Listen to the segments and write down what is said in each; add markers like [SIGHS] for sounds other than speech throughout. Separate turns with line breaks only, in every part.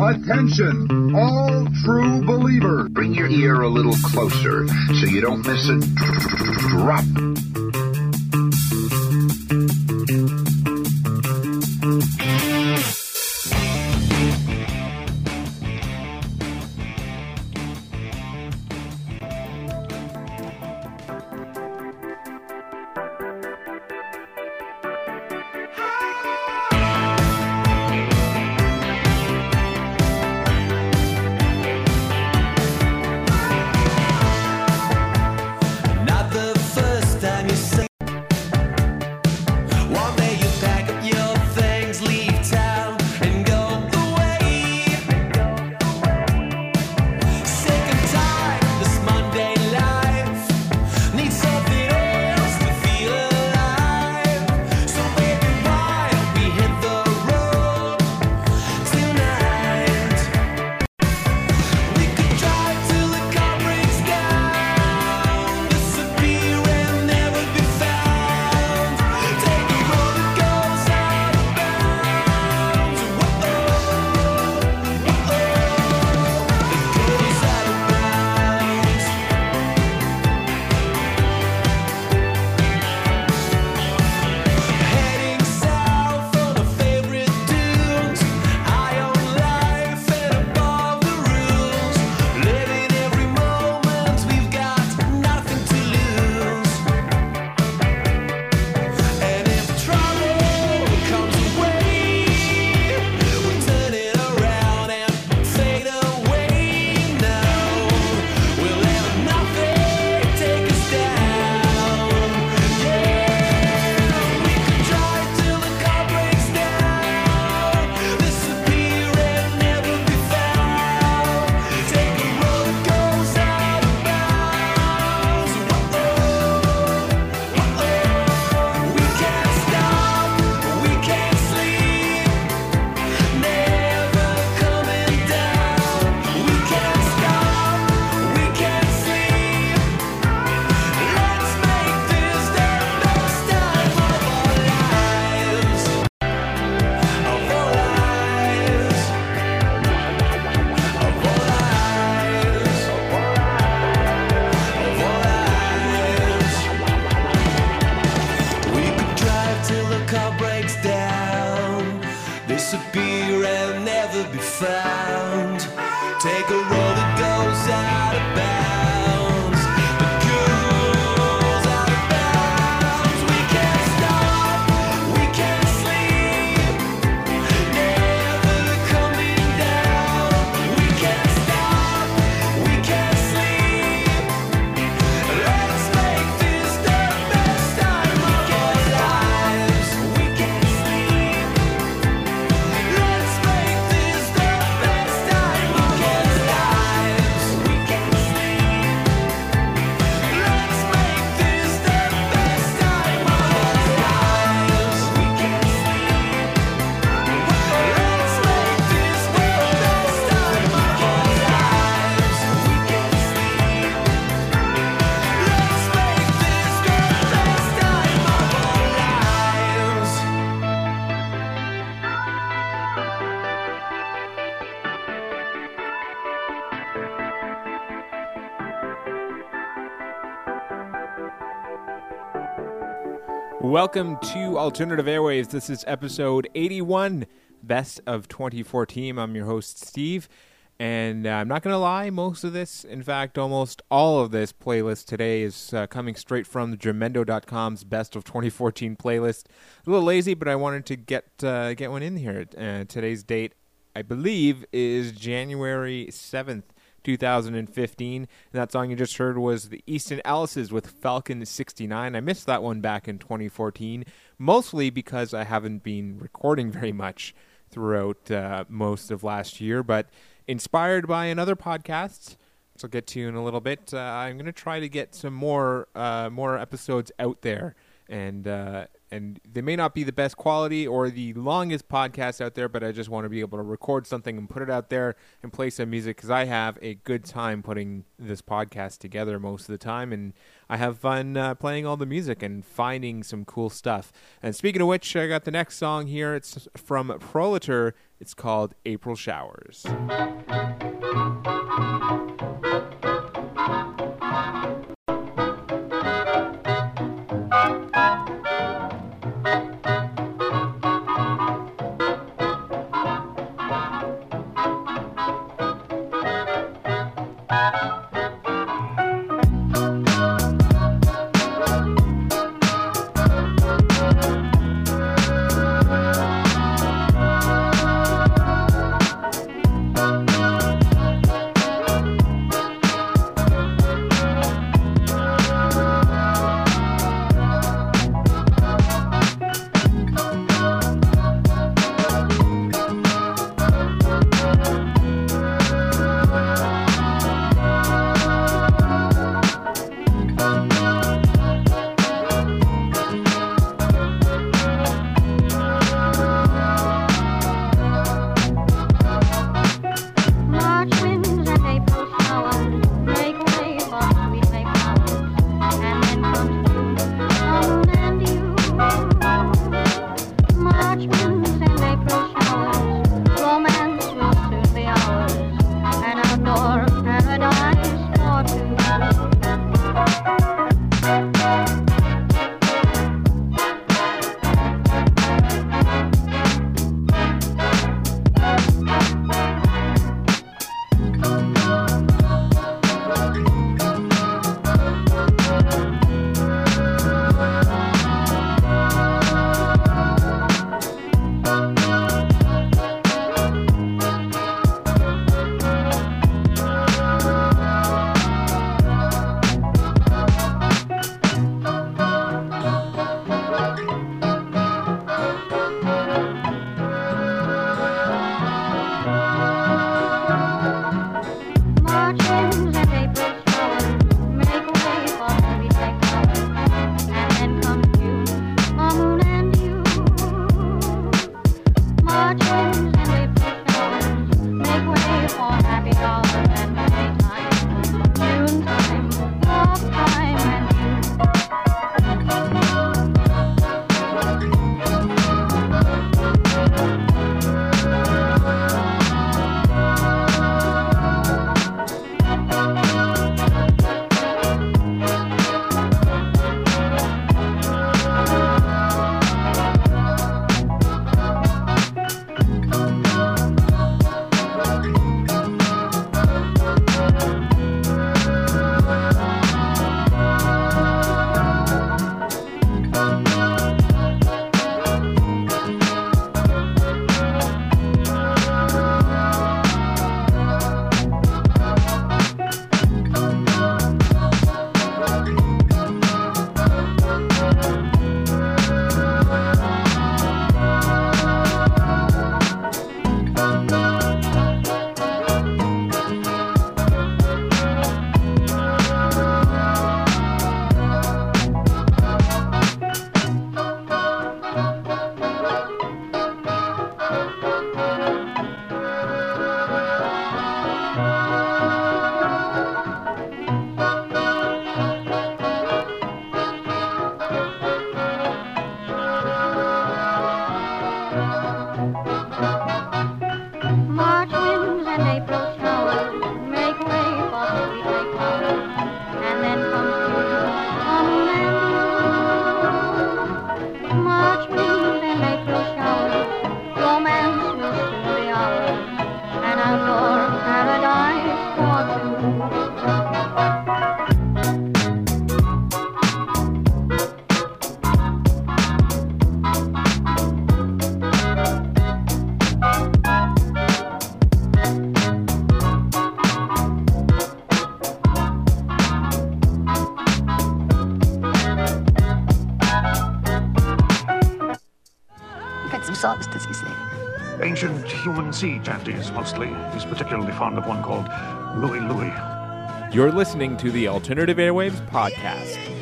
Attention, all true believers.
Bring your ear a little closer so you don't miss a drop.
Welcome to Alternative Airwaves. This is episode 81, Best of 2014. I'm your host, Steve. And uh, I'm not going to lie, most of this, in fact, almost all of this playlist today is uh, coming straight from the Jamendo.com's Best of 2014 playlist. A little lazy, but I wanted to get uh, get one in here. Uh, today's date, I believe, is January 7th. 2015. And that song you just heard was the Easton Alice's with Falcon 69. I missed that one back in 2014, mostly because I haven't been recording [LAUGHS] very much throughout uh, most of last year, but inspired by another podcast. which I'll get to in a little bit. Uh, I'm going to try to get some more uh, more episodes out there and uh,
and they may not be the best quality or the longest podcast out there, but I just want to be able to record something and put it out there and play some music because I have a good time putting this podcast together most of the time, and I have fun uh, playing all the music and finding some cool stuff. And speaking of which, I got the next song here. It's from Prolator. It's called April Showers.
Chanties, mostly. He's particularly fond of one called Louie Louie.
You're listening to the Alternative Airwaves podcast.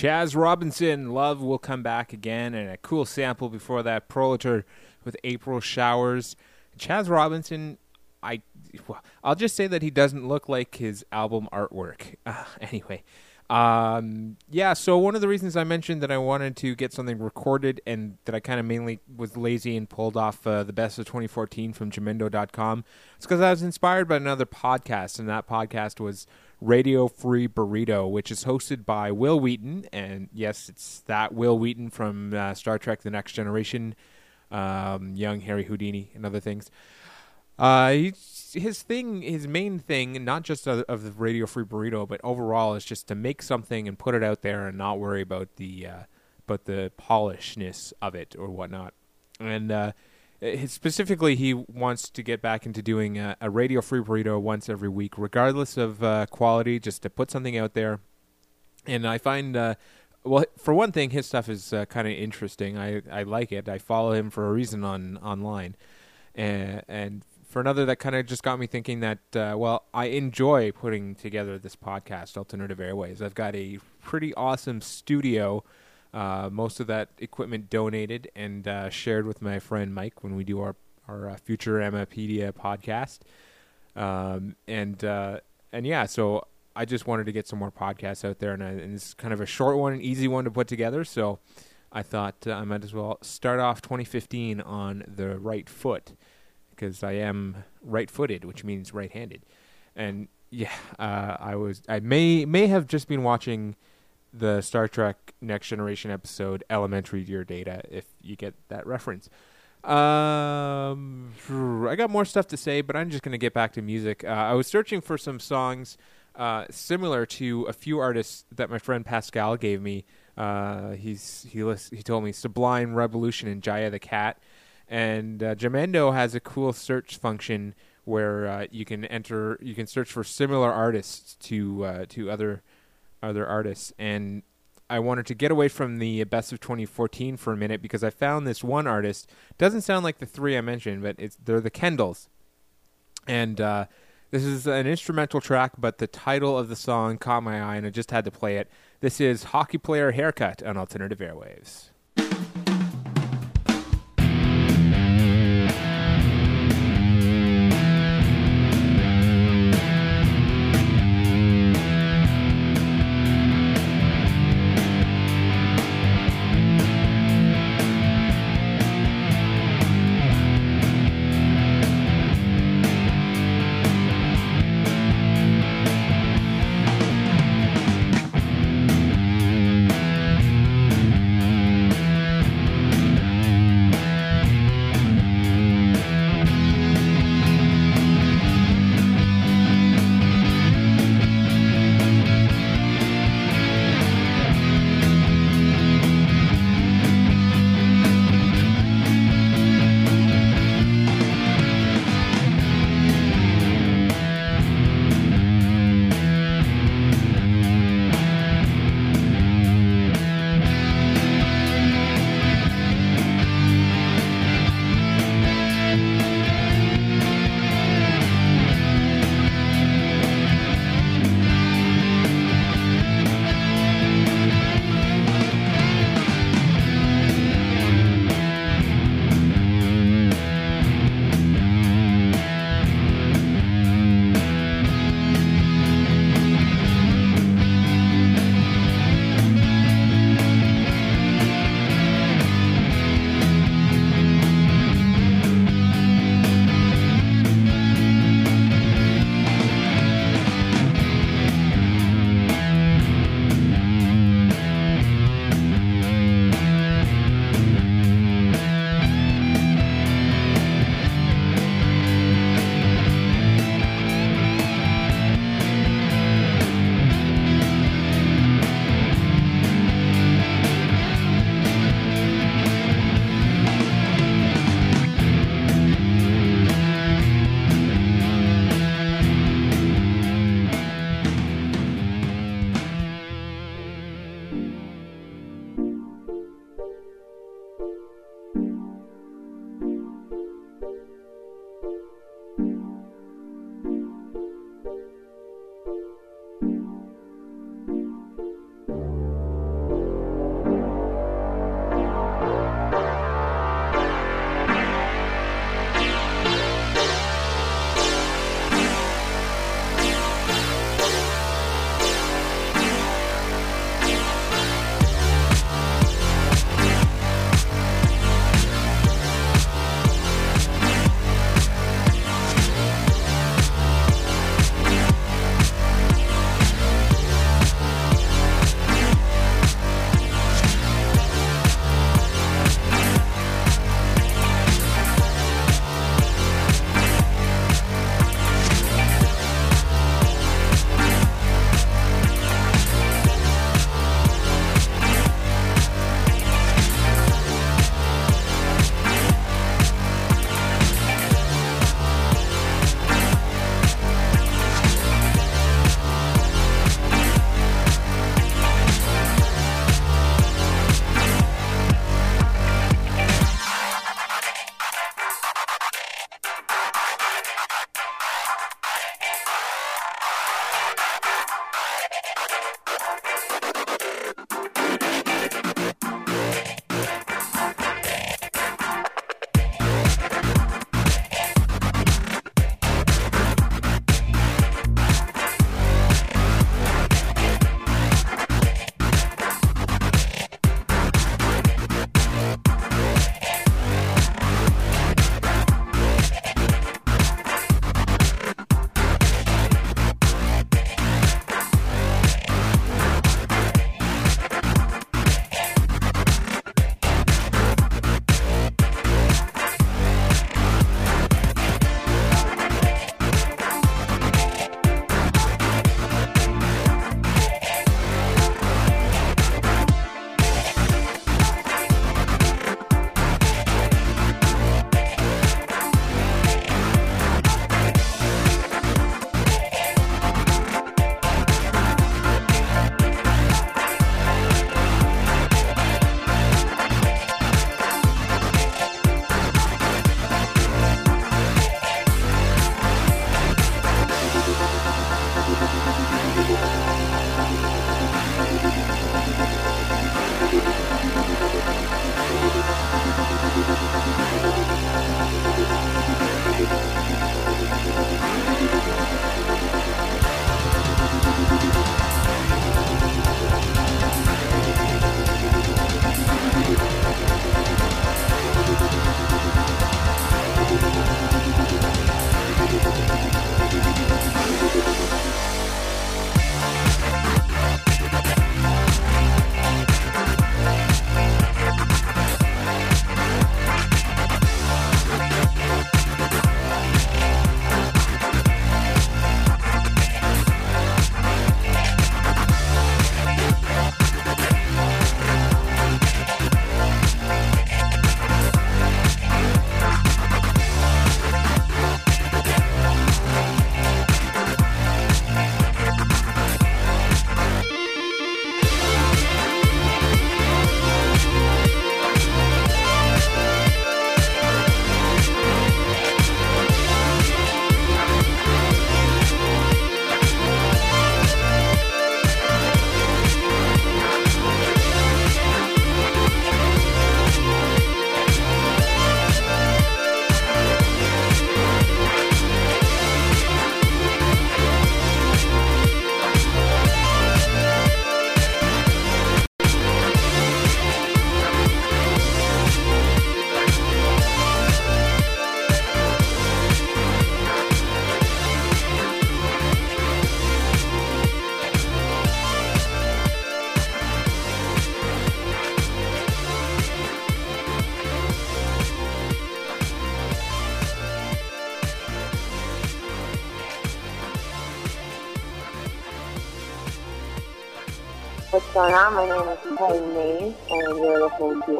Chaz Robinson, Love Will Come Back Again, and a cool sample before that, Prolator with April Showers. Chaz Robinson, I, [SIGHS] I'll just say that he doesn't look like his album artwork. Uh, [SIGHS] anyway, um, yeah, so one of the reasons I mentioned that I wanted to get something recorded and that I kind of mainly was lazy and pulled off uh, the best of 2014 from Jamendo.com is because I was inspired by another podcast, and that podcast was Radio Free Burrito, which is hosted by Wil Wheaton. And yes, it's that Wil Wheaton from uh, Star Trek The Next Generation, um, young Harry Houdini, and other things. Uh, he's, his thing, his main thing, not just of, of the Radio Free Burrito, but overall, is just to make something and put it out there and not worry about the uh, about the polishness of it or whatnot. And uh, specifically, he wants to get back into doing a, a Radio Free Burrito once every week, regardless of uh, quality, just to put something out there. And I find, uh, well, for one thing, his stuff is uh, kind of interesting. I, I like it. I follow him for a reason on online, and, and for another, that kind of just got me thinking that, uh, well, I enjoy putting together this podcast, Alternative Airwaves. I've got a pretty awesome studio. Uh, most of that equipment donated and uh, shared with my friend Mike when we do our our uh, future Emmapedia podcast. Um, and uh, and yeah, so I just wanted to get some more podcasts out there, and, I, and it's kind of a short one, an easy one to put together. So I thought uh, I might as well start off 2015 on the right foot because I am right-footed, which means right-handed. And yeah, [LAUGHS] uh, I was I may may have just been watching the Star Trek Next Generation episode Elementary, Dear Data if you get that reference. Um, I got more stuff to say, but I'm just going to get back to music. Uh, I was searching for some songs uh, similar to a few artists that my friend Pascal gave me. Uh, he's he list, he told me Sublime Rebelution and Jaya the Cat, and uh, Jamendo has a cool search function where uh, you can enter you can search for similar artists to uh, to other other artists. And I wanted to get away from the best of 2014 for a minute because I found this one artist. Doesn't sound like the three I mentioned but it's they're the Kendalls. And uh, this is an instrumental track but the title of the song caught my eye and I just had to play it. This is Hockey Player Haircut on Alternative Airwaves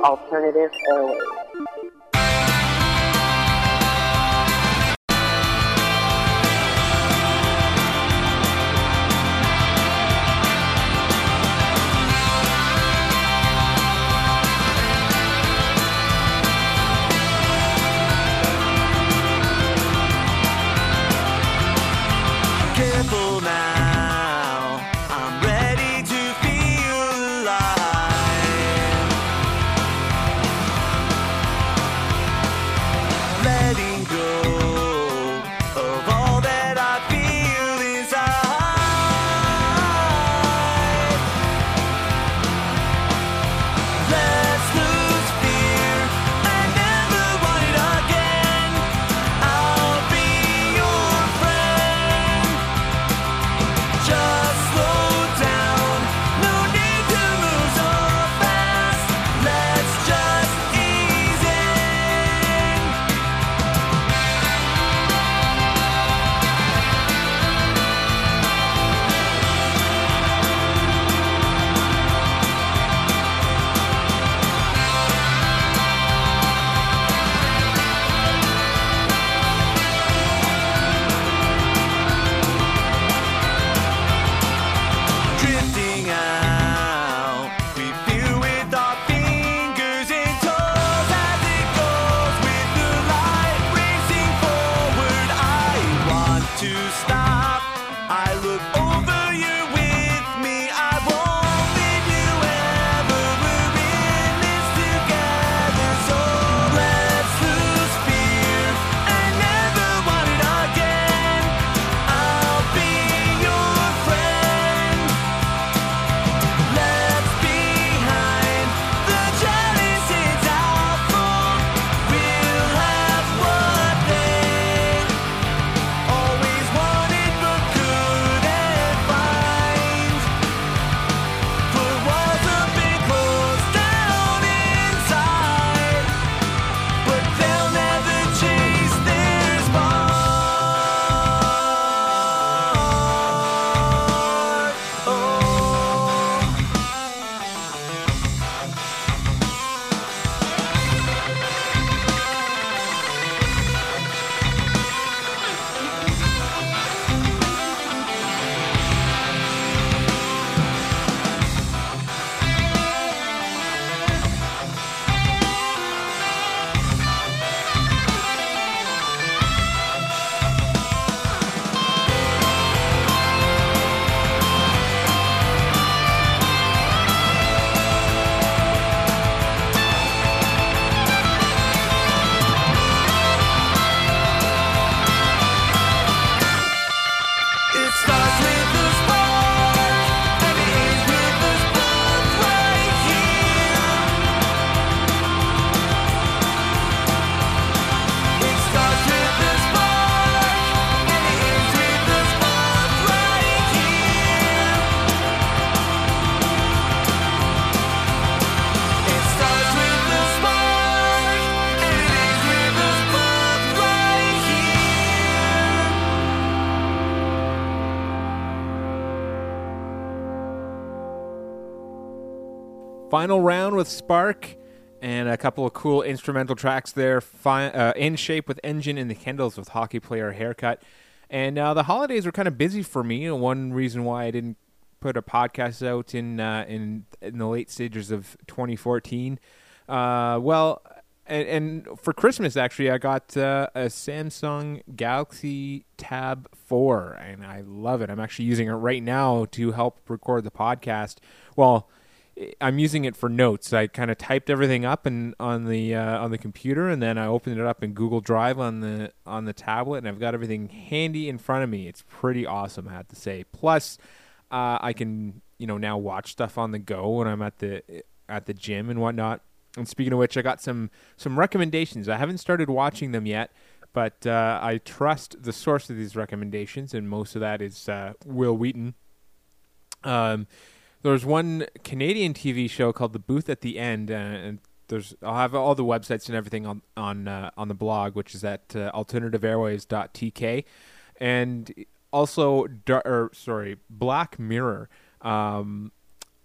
Alternative
Airwaves.
Final round with Spark and a couple of cool instrumental tracks there. Fi- uh, in Shape with Engine and the Kendalls with Hockey Player Haircut. And uh, the holidays were kind of busy for me. And one reason why I didn't put a podcast out in uh, in in the late stages of 2014. Uh, well, and, and for Christmas actually, I got uh, a Samsung Galaxy Tab 4, and I love it. I'm actually using it right now to help record the podcast. Well, I'm using it for notes. I kind of typed everything up and on the uh, on the computer, and then I opened it up in Google Drive on the on the tablet, and I've got everything handy in front of me. It's pretty awesome, I have to say. Plus, uh, I can you know now watch stuff on the go when I'm at the at the gym and whatnot. And speaking of which, I got some some recommendations. I haven't started watching them yet, but uh, I trust the source of these recommendations, and most of that is uh, Wil Wheaton. Um, there's one Canadian TV show called The Booth at the End, uh, and there's I'll have all the websites and everything on on uh, on the blog, which is at uh, alternativeairways.tk, and also or sorry, Black Mirror. Um,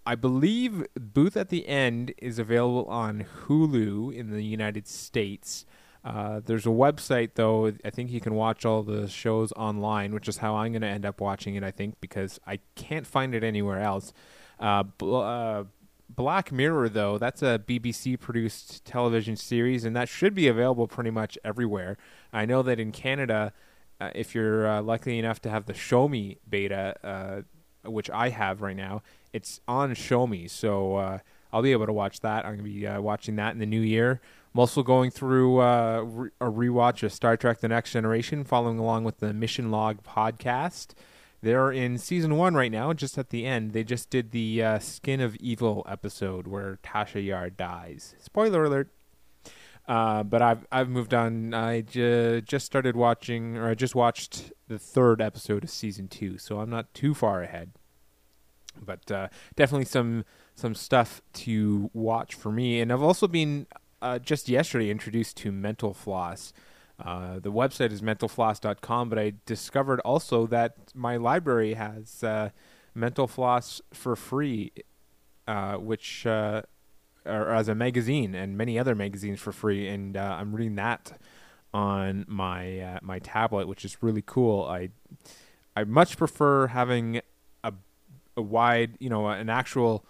I believe Booth at the End is available on Hulu in the United States. Uh, there's a website though. I think you can watch all the shows online, which is how I'm going to end up watching it. I think because I can't find it anywhere else. Uh, bl- uh, Black Mirror, though, that's a BBC produced television series, and that should be available pretty much everywhere. I know that in Canada, uh, if you're uh, lucky enough to have the shomi beta, uh, which I have right now, it's on shomi, so uh, I'll be able to watch that. I'm going to be watching that in the new year. I'm also going through uh, re- a rewatch of Star Trek: The Next Generation, following along with the Mission Log podcast. They're in season one right now, just at the end. They just did the uh, Skin of Evil episode where Tasha Yar dies. Spoiler alert. Uh, but I've I've moved on. I ju- just started watching, or I just watched the third episode of season two, so I'm not too far ahead. But uh, definitely some some stuff to watch for me, and I've also been uh, just yesterday introduced to Mental Floss. Uh, the website is mentalfloss.com, but I discovered also that my library has uh, Mental Floss for free, uh, which uh, as a magazine and many other magazines for free, and uh, I'm reading that on my uh, my tablet, which is really cool. I I much prefer having a a wide, you know, an actual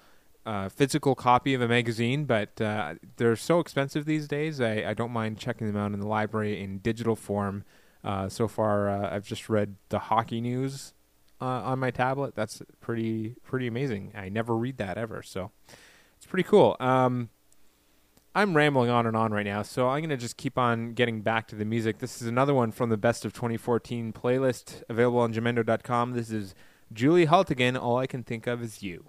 uh, physical copy of a magazine, but uh, they're so expensive these days. I, I don't mind checking them out in the library in digital form. Uh, so far, uh, I've just read the hockey news uh, on my tablet. That's pretty pretty amazing. I never read that ever, so it's pretty cool. Um, I'm rambling on and on right now, so I'm going to just keep on getting back to the music. This is another one from the Best of 2014 playlist available on Jamendo.com. This is Julie Haltigan. All I can think of is you.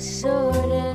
Are short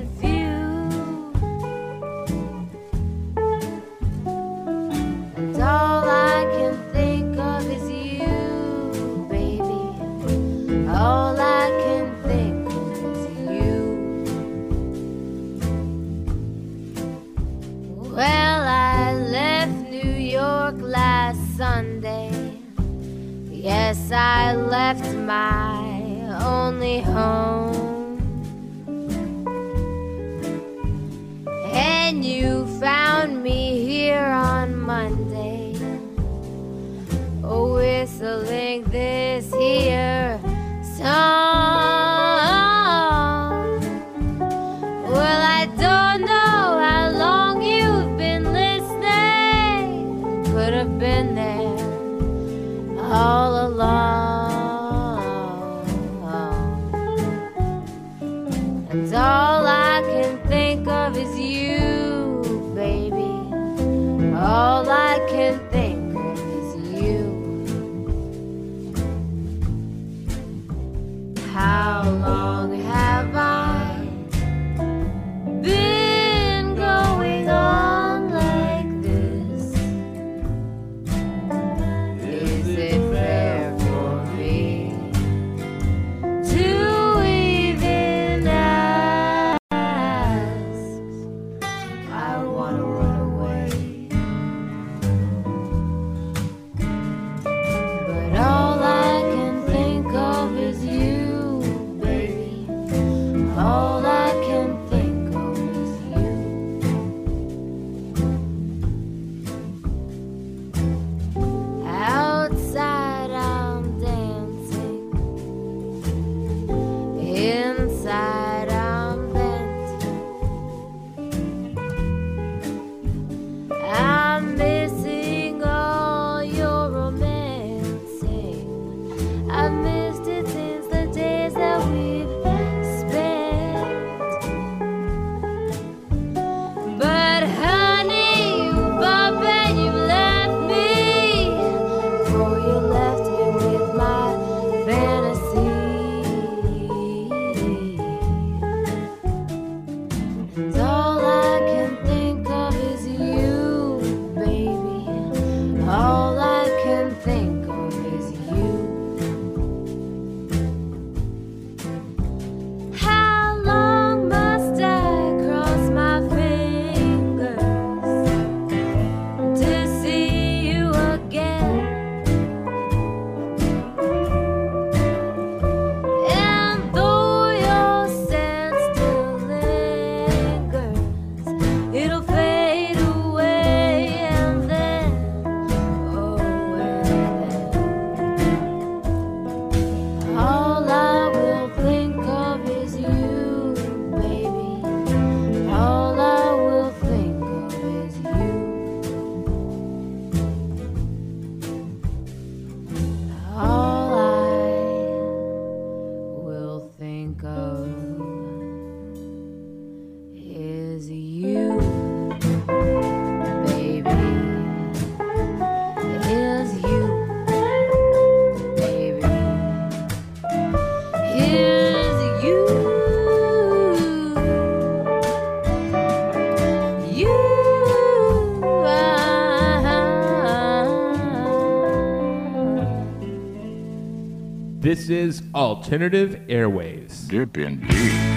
This is
Alternative Airwaves.
Dip indeed.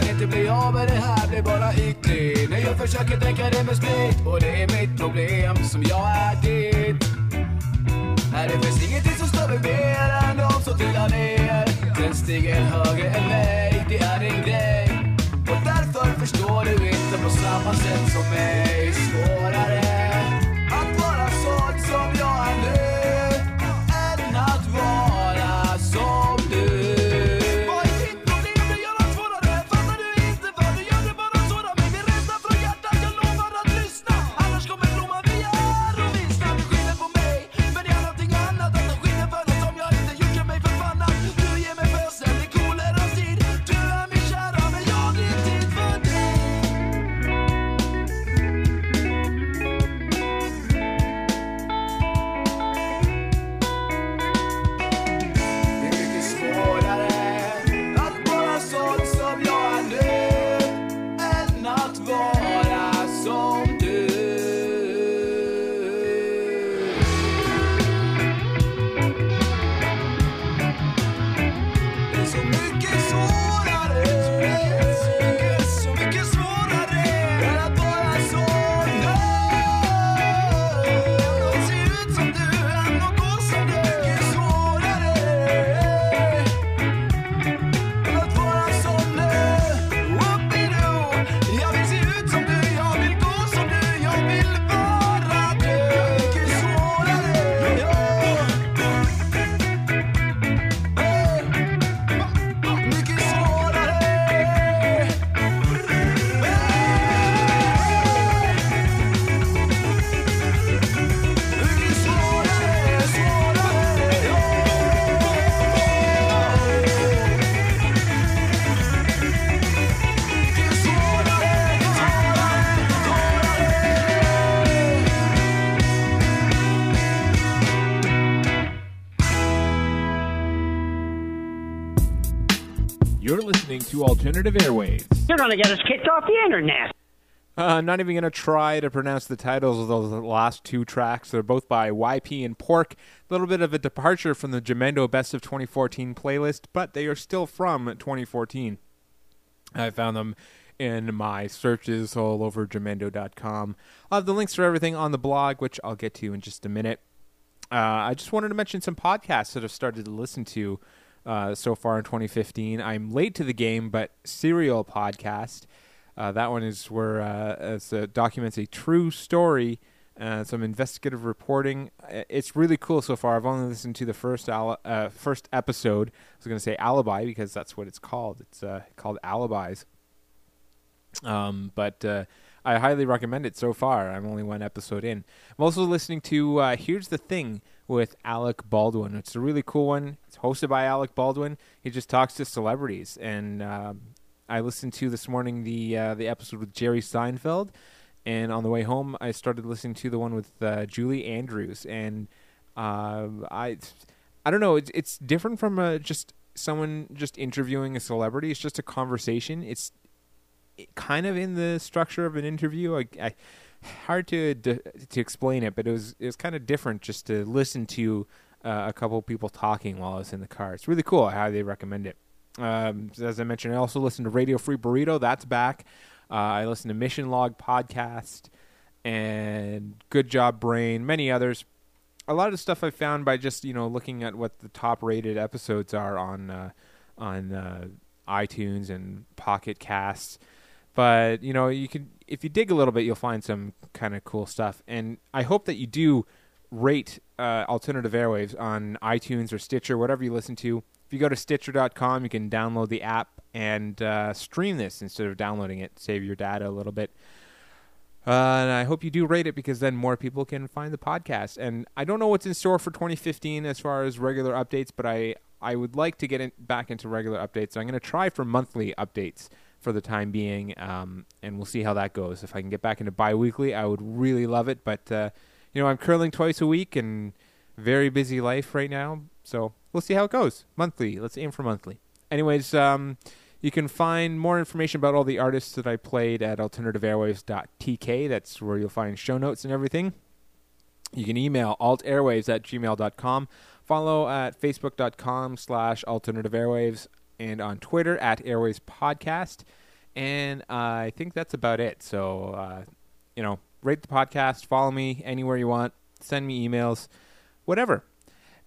kan inte bli av med det här, blir bara ytlig. När jag försöker dränka det med sprit och det är mitt problem som jag är ditt. Här det finns ingenting som stör mig mer än de som trillar ner. Den stiger högre än mig, det är din grej. Och därför förstår du inte på samma sätt som mig. Svårare
to Alternative Airwaves.
You're going to get us kicked off the internet.
Uh, I'm not even going to try to pronounce the titles of those last two tracks. They're both by YP and Pork. A little bit of a departure from the Jamendo Best of 2014 playlist, but they are still from 2014. I found them in my searches all over jamendo.com. I'll have the links for everything on the blog, which I'll get to in just a minute. Uh, I just wanted to mention some podcasts that I've started to listen to uh, so far in 2015. I'm late to the game, but Serial Podcast. Uh, that one is where uh, it documents a true story, uh, some investigative reporting. It's really cool so far. I've only listened to the first al- uh, first episode. I was going to say Alibi because that's what it's called. It's uh, called Alibis. Um, but I highly recommend it so far. I'm only one episode in. I'm also listening to Here's the Thing with Alec Baldwin. It's a really cool one. It's hosted by Alec Baldwin. He just talks to celebrities, and um, I listened to this morning the uh, the episode with Jerry Seinfeld, and on the way home I started listening to the one with uh, Julie Andrews, and uh, I I don't know. It's it's different from uh, just someone just interviewing a celebrity. It's just a conversation. It's kind of in the structure of an interview. I, I hard to to explain it, but it was it was kind of different just to listen to uh, a couple people talking while I was in the car. It's really cool. I highly recommend it. Um, as I mentioned, I also listen to Radio Free Burrito. That's back. Uh, I listen to Mission Log podcast and Good Job Brain, many others. A lot of stuff I found by just you know looking at what the top rated episodes are on uh, on uh, iTunes and Pocket Casts. But you know you can if you dig a little bit, you'll find some kind of cool stuff. And I hope that you do rate uh, Alternative Airwaves on iTunes or Stitcher, whatever you listen to. If you go to Stitcher.com, you can download the app and uh, stream this instead of downloading it. Save your data a little bit. Uh, and I hope you do rate it because then more people can find the podcast. And I don't know what's in store for 2015 as far as regular updates, but I, I would like to get in, back into regular updates. So I'm going to try for monthly updates for the time being, um, and we'll see how that goes. If I can get back into bi-weekly, I would really love it. But uh, you know, I'm curling twice a week and very busy life right now, so we'll see how it goes. Monthly, let's aim for monthly. Anyways, um, you can find more information about all the artists that I played at alternativeairwaves.tk. That's where you'll find show notes and everything. You can email altairwaves at gmail.com. Follow at facebook.com slash alternative airwaves and on Twitter at Airwaves Podcast. And uh, I think that's about it. So, uh, you know, rate the podcast, follow me anywhere you want, send me emails, whatever.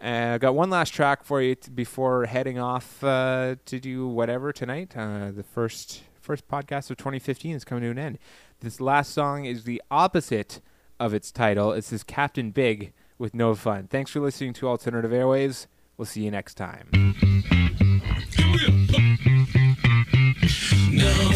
I got one last track for you t- before heading off uh, to do whatever tonight. Uh, the first first podcast of 2015 is coming to an end. This last song is the opposite of its title. It says Captain Big with No Fun. Thanks for listening to Alternative Airwaves. We'll see you next time.
No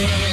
fun,